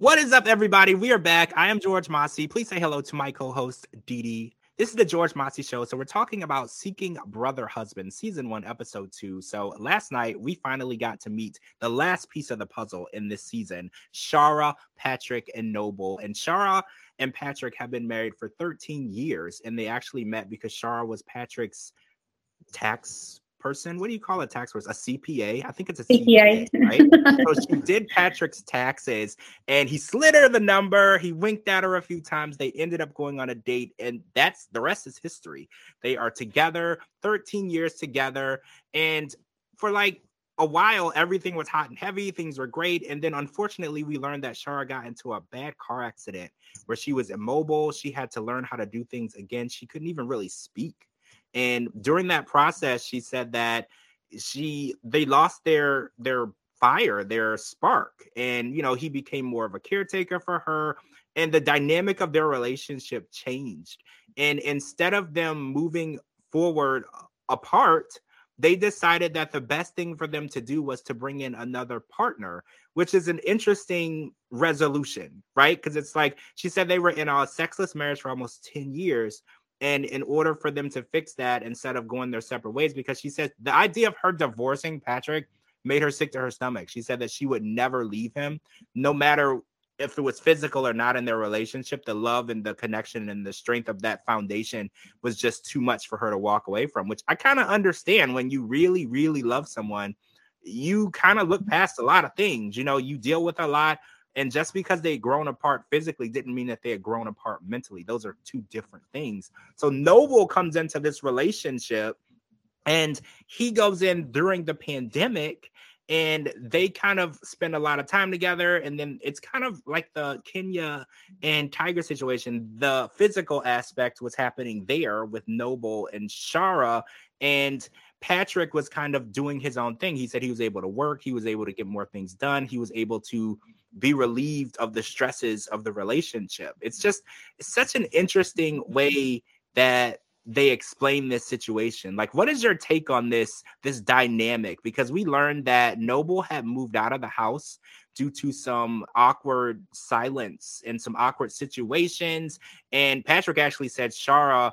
What is up, everybody? We are back. I am George Mossey. Please say hello to my co-host Dee This is the George Mossey Show. So we're talking about Seeking Brother Husband, season one, episode two. So last night we finally got to meet the last piece of the puzzle in this season: Shara, Patrick, and Noble. And Shara and Patrick have been married for 13 years, and they actually met because Shara was Patrick's tax person. What do you call a tax person? A CPA? I think it's a CPA, CPA right? so she did Patrick's taxes and he slid her the number. He winked at her a few times. They ended up going on a date, and that's the rest is history. They are together 13 years together. And for like a while, everything was hot and heavy. Things were great. And then unfortunately, we learned that Shara got into a bad car accident where she was immobile. She had to learn how to do things again. She couldn't even really speak and during that process, she said that she they lost their their fire, their spark, and you know he became more of a caretaker for her, and the dynamic of their relationship changed. And instead of them moving forward apart, they decided that the best thing for them to do was to bring in another partner, which is an interesting resolution, right? Because it's like she said they were in a sexless marriage for almost 10 years, and in order for them to fix that instead of going their separate ways, because she said the idea of her divorcing Patrick made her sick to her stomach. She said that she would never leave him, no matter if it was physical or not in their relationship. The love and the connection and the strength of that foundation was just too much for her to walk away from, which I kind of understand when you really, really love someone. You kind of look past a lot of things, you know, you deal with a lot and just because they grown apart physically didn't mean that they had grown apart mentally. Those are two different things. So Noble comes into this relationship and he goes in during the pandemic and they kind of spend a lot of time together. And then it's kind of like the kenya and tiger situation. The physical aspect was happening there with noble and shara. And patrick was kind of doing his own thing. He said he was able to work. He was able to get more things done. He was able to be relieved of the stresses of the relationship. It's just it's such an interesting way that they explain this situation. Like what is your take on this this dynamic because we learned that Noble had moved out of the house due to some awkward silence and some awkward situations and Patrick actually said Shara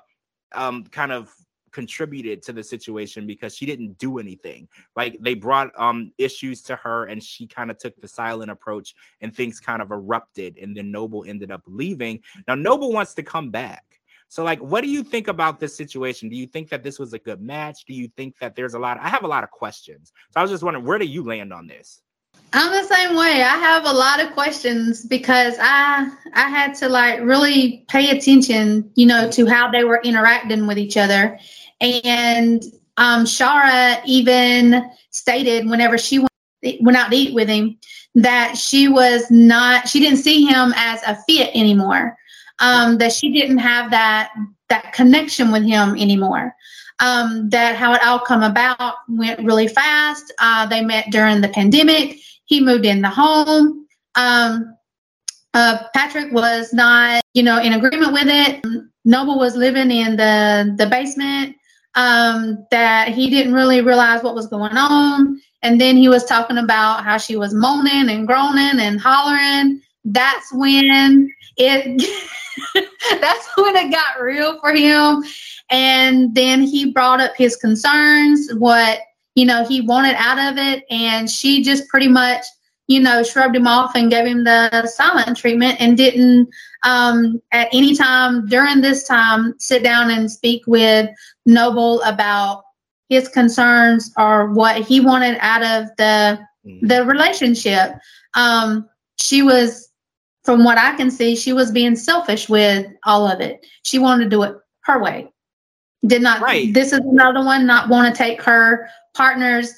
um kind of contributed to the situation because she didn't do anything. Like they brought um issues to her and she kind of took the silent approach and things kind of erupted and then Noble ended up leaving. Now Noble wants to come back. So like what do you think about this situation? Do you think that this was a good match? Do you think that there's a lot I have a lot of questions. So I was just wondering where do you land on this? I'm the same way. I have a lot of questions because I I had to like really pay attention, you know, to how they were interacting with each other. And um, Shara even stated whenever she went, out to eat with him that she was not, she didn't see him as a fit anymore. Um, that she didn't have that that connection with him anymore. Um, that how it all come about went really fast. Uh, they met during the pandemic. He moved in the home. Um, uh, Patrick was not, you know, in agreement with it. Noble was living in the the basement um, that he didn't really realize what was going on. And then he was talking about how she was moaning and groaning and hollering. That's when it that's when it got real for him. And then he brought up his concerns, what you know he wanted out of it, and she just pretty much you know shrugged him off and gave him the silent treatment and didn't um, at any time during this time sit down and speak with Noble about his concerns or what he wanted out of the mm-hmm. the relationship. Um, she was, from what I can see, she was being selfish with all of it. She wanted to do it her way. Did not. Right. This is another one not want to take her partner's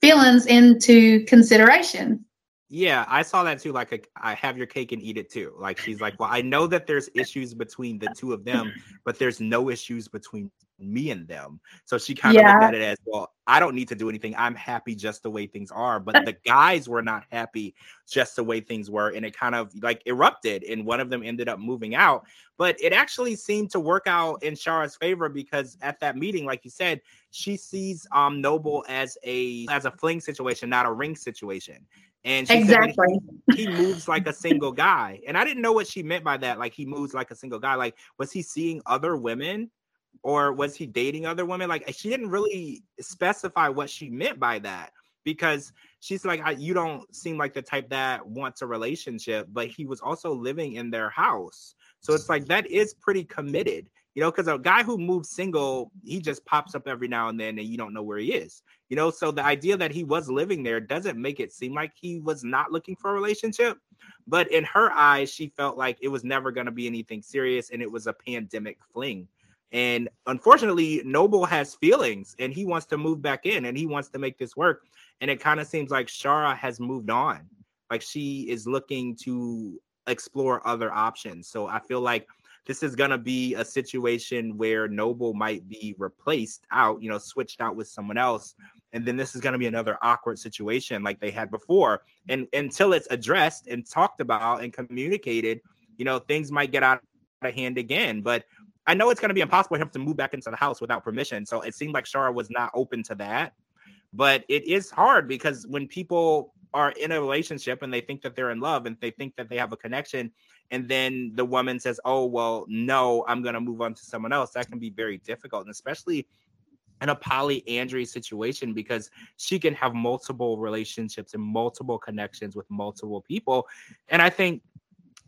feelings into consideration. Yeah, I saw that too. Like, a, I have your cake and eat it too. Like, she's like, well, I know that there's issues between the two of them, but there's no issues between me and them. So she kind of yeah. looked at it as, well, I don't need to do anything. I'm happy just the way things are. But the guys were not happy just the way things were. And it kind of like erupted. And one of them ended up moving out. But it actually seemed to work out in Shara's favor because at that meeting, like you said, she sees um Noble as a as a fling situation, not a ring situation. And exactly. He, he, moves like a single guy. And I didn't know what she meant by that. Like he moves like a single guy. Like, was he seeing other women or was he dating other women? Like she didn't really specify what she meant by that because she's like, you don't seem like the type that wants a relationship, but he was also living in their house. So it's like that is pretty committed, you know, because a guy who moves single, he just pops up every now and then and you don't know where he is, you know. So the idea that he was living there doesn't make it seem like he was not looking for a relationship. But in her eyes, she felt like it was never going to be anything serious and it was a pandemic fling. And unfortunately, Noble has feelings and he wants to move back in and he wants to make this work. And it kind of seems like Shara has moved on. Like she is looking to explore other options. So I feel like this is going to be a situation where Noble might be replaced out, you know, switched out with someone else. And then this is going to be another awkward situation like they had before. And until it's addressed and talked about and communicated, you know, things might get out of hand again. But I know it's going to be impossible for him to move back into the house without permission. So it seemed like Shara was not open to that. But it is hard because when people are in a relationship and they think that they're in love and they think that they have a connection, and then the woman says, Oh, well, no, I'm going to move on to someone else, that can be very difficult. And especially in a polyandry situation because she can have multiple relationships and multiple connections with multiple people. And I think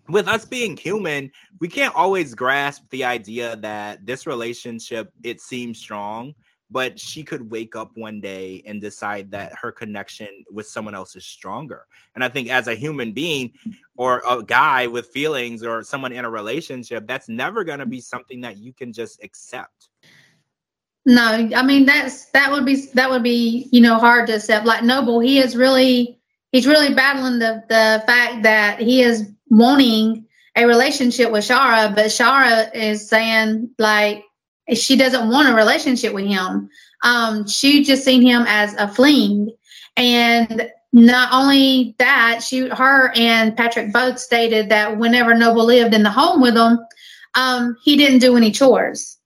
with us being human, we can't always grasp the idea that this relationship it seems strong, but she could wake up one day and decide that her connection with someone else is stronger. And I think as a human being or a guy with feelings or someone in a relationship, that's never going to be something that you can just accept. No, I mean that's that would be that would be, you know, hard to accept. Like Noble, he is really he's really battling the the fact that he is wanting a relationship with Shara, but Shara is saying like she doesn't want a relationship with him. Um, she just seen him as a fling, and not only that, she, her, and Patrick both stated that whenever Noble lived in the home with them, um, he didn't do any chores,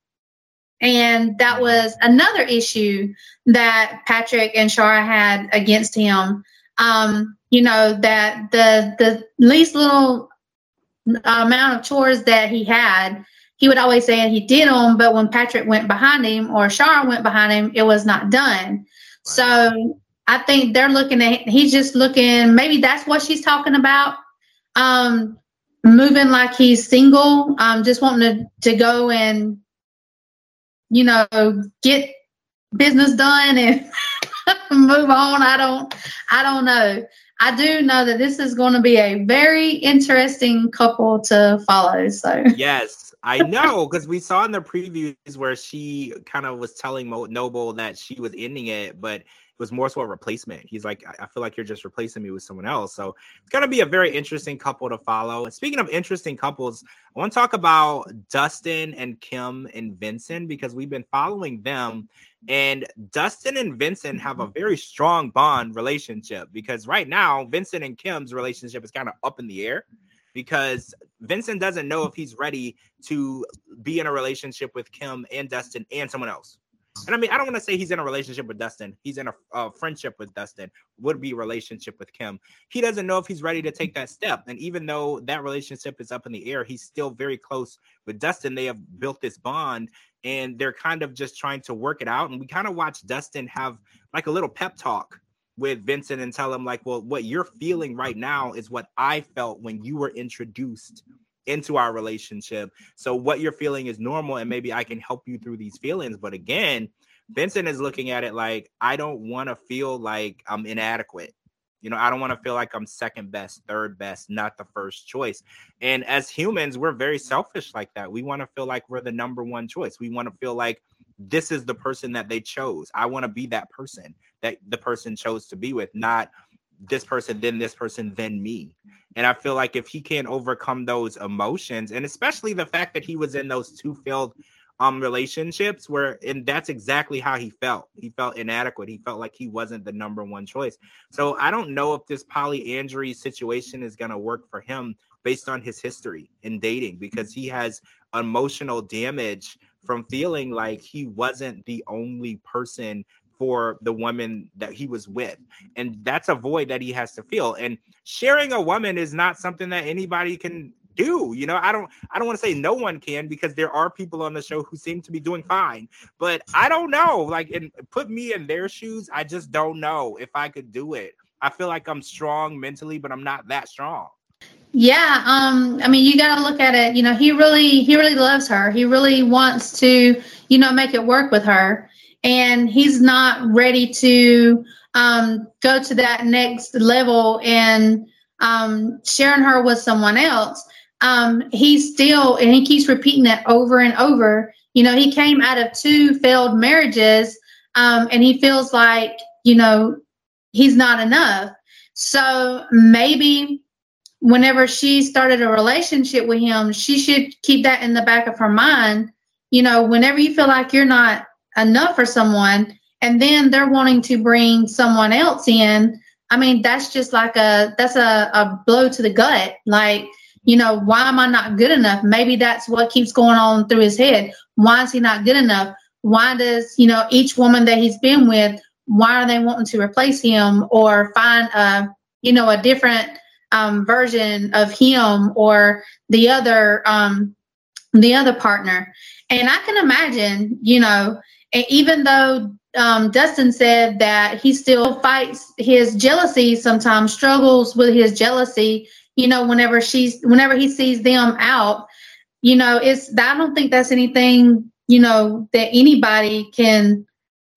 and that was another issue that Patrick and Shara had against him. Um, you know that the the least little amount of chores that he had he would always say he did them but when patrick went behind him or sharon went behind him it was not done. So i think they're looking at he's just looking maybe that's what she's talking about um moving like he's single um just wanting to, to go and you know get business done and move on. I don't i don't know I do know that this is going to be a very interesting couple to follow. So yes, I know because we saw in the previews where she kind of was telling Mo- Noble that she was ending it, but it was more so a replacement. He's like, I feel like you're just replacing me with someone else. So it's to be a very interesting couple to follow. And speaking of interesting couples, I want to talk about Dustin and Kim and Vincent because we've been following them and Dustin and Vincent have a very strong bond relationship because right now, Vincent and Kim's relationship is kind of up in the air because Vincent doesn't know if he's ready to be in a relationship with Kim and Dustin and someone else. And I mean, I don't want to say he's in a relationship with Dustin. He's in a, friendship with Dustin, would be relationship with Kim. He doesn't know if he's ready to take that step. And even though that relationship is up in the air, he's still very close with Dustin. They have built this bond and they're kind of just trying to work it out. And we kind of watch Dustin have like a little pep talk with Vincent and tell him, like, well, what you're feeling right now is what I felt when you were introduced into our relationship. So what you're feeling is normal, and maybe I can help you through these feelings. But again, Vincent is looking at it like, I don't want to feel like I'm inadequate. You know, I don't want to feel like I'm second best, third best, not the first choice. And as humans, we're very selfish like that. We want to feel like we're the number one choice. We want to feel like this is the person that they chose. I want to be that person that the person chose to be with, not this person, then this person, then me. And I feel like if he can't overcome those emotions, and especially the fact that he was in those two failed um relationships where and that's exactly how he felt he felt inadequate he felt like he wasn't the number one choice so i don't know if this polyandry situation is going to work for him based on his history in dating because he has emotional damage from feeling like he wasn't the only person for the woman that he was with. And that's a void that he has to fill. And sharing a woman is not something that anybody can do. You know, I don't I don't want to say no one can because there are people on the show who seem to be doing fine. But I don't know. Like and put me in their shoes. I just don't know if I could do it. I feel like I'm strong mentally, but I'm not that strong. Yeah, um, I mean, you got to look at it. You know, he really, he really loves her. He really wants to, you know, make it work with her, and he's not ready to um, go to that next level and um, sharing her with someone else. Um, he's still, and he keeps repeating that over and over. You know, he came out of two failed marriages, um, and he feels like, you know, he's not enough. So maybe whenever she started a relationship with him, she should keep that in the back of her mind. You know, whenever you feel like you're not enough for someone and then they're wanting to bring someone else in, I mean, that's just like a that's a, a blow to the gut. Like, you know, why am I not good enough? Maybe that's what keeps going on through his head. Why is he not good enough? Why does, you know, each woman that he's been with, why are they wanting to replace him or find a, you know, a different um, version of him or the other um, the other partner. And I can imagine, you know, even though um, Dustin said that he still fights his jealousy, sometimes struggles with his jealousy. You know, whenever she's whenever he sees them out, you know, it's I don't think that's anything you know that anybody can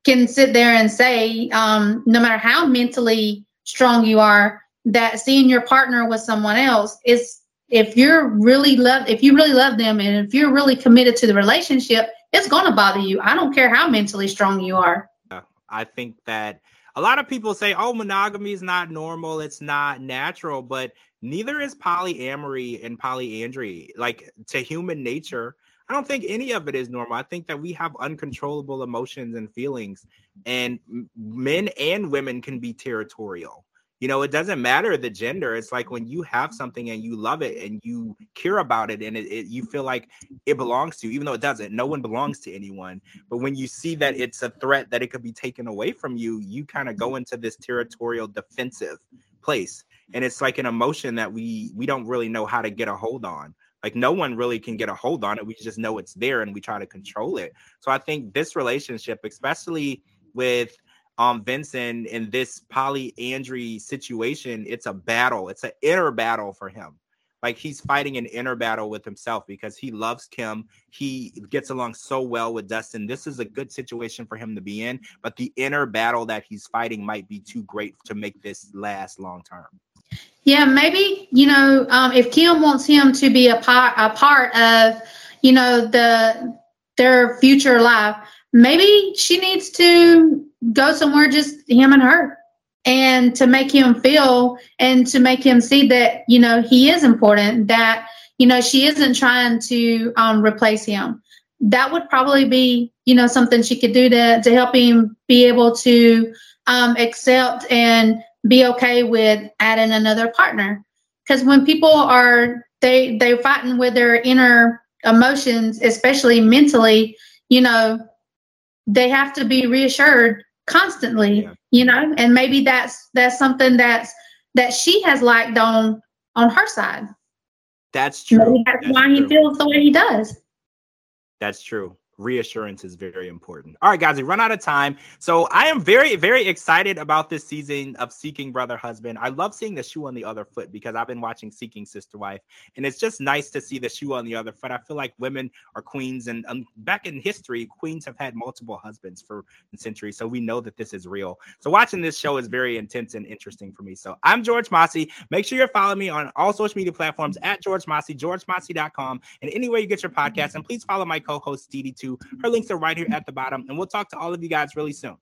can sit there and say, um, no matter how mentally strong you are, that seeing your partner with someone else is if you're really love if you really love them and if you're really committed to the relationship it's going to bother you. I don't care how mentally strong you are. I think that a lot of people say oh monogamy is not normal it's not natural but neither is polyamory and polyandry like to human nature. I don't think any of it is normal. I think that we have uncontrollable emotions and feelings and men and women can be territorial you know it doesn't matter the gender it's like when you have something and you love it and you care about it and it, it, you feel like it belongs to you even though it doesn't no one belongs to anyone but when you see that it's a threat that it could be taken away from you you kind of go into this territorial defensive place and it's like an emotion that we we don't really know how to get a hold on like no one really can get a hold on it we just know it's there and we try to control it so i think this relationship especially with um Vincent in this polyandry situation, it's a battle. It's an inner battle for him. Like he's fighting an inner battle with himself because he loves Kim. He gets along so well with Dustin. This is a good situation for him to be in, but the inner battle that he's fighting might be too great to make this last long term. Yeah, maybe you know um, if Kim wants him to be a part a part of you know the their future life, maybe she needs to go somewhere just him and her and to make him feel and to make him see that you know he is important that you know she isn't trying to um, replace him. That would probably be you know something she could do to to help him be able to um, accept and be okay with adding another partner. Because when people are they they're fighting with their inner emotions especially mentally you know they have to be reassured constantly yeah. you know? And maybe that's that's something that's that she has lacked on on her side. That's true. maybe that's, that's why true. he feels the way he does. That's true reassurance is very important. All right, guys, we run out of time. So I am very, very excited about this season of Seeking Brother Husband. I love seeing the shoe on the other foot because I've been watching Seeking Sister Wife, and it's just nice to see the shoe on the other foot. I feel like women are queens, and um, back in history, queens have had multiple husbands for centuries, so we know that this is real. So watching this show is very intense and interesting for me. So I'm George Mossey. Make sure you're following me on all social media platforms at George Mossey, georgemossey.com, and anywhere you get your podcast. And please follow my co-host, DD2 her links are right here at the bottom. And we'll talk to all of you guys really soon.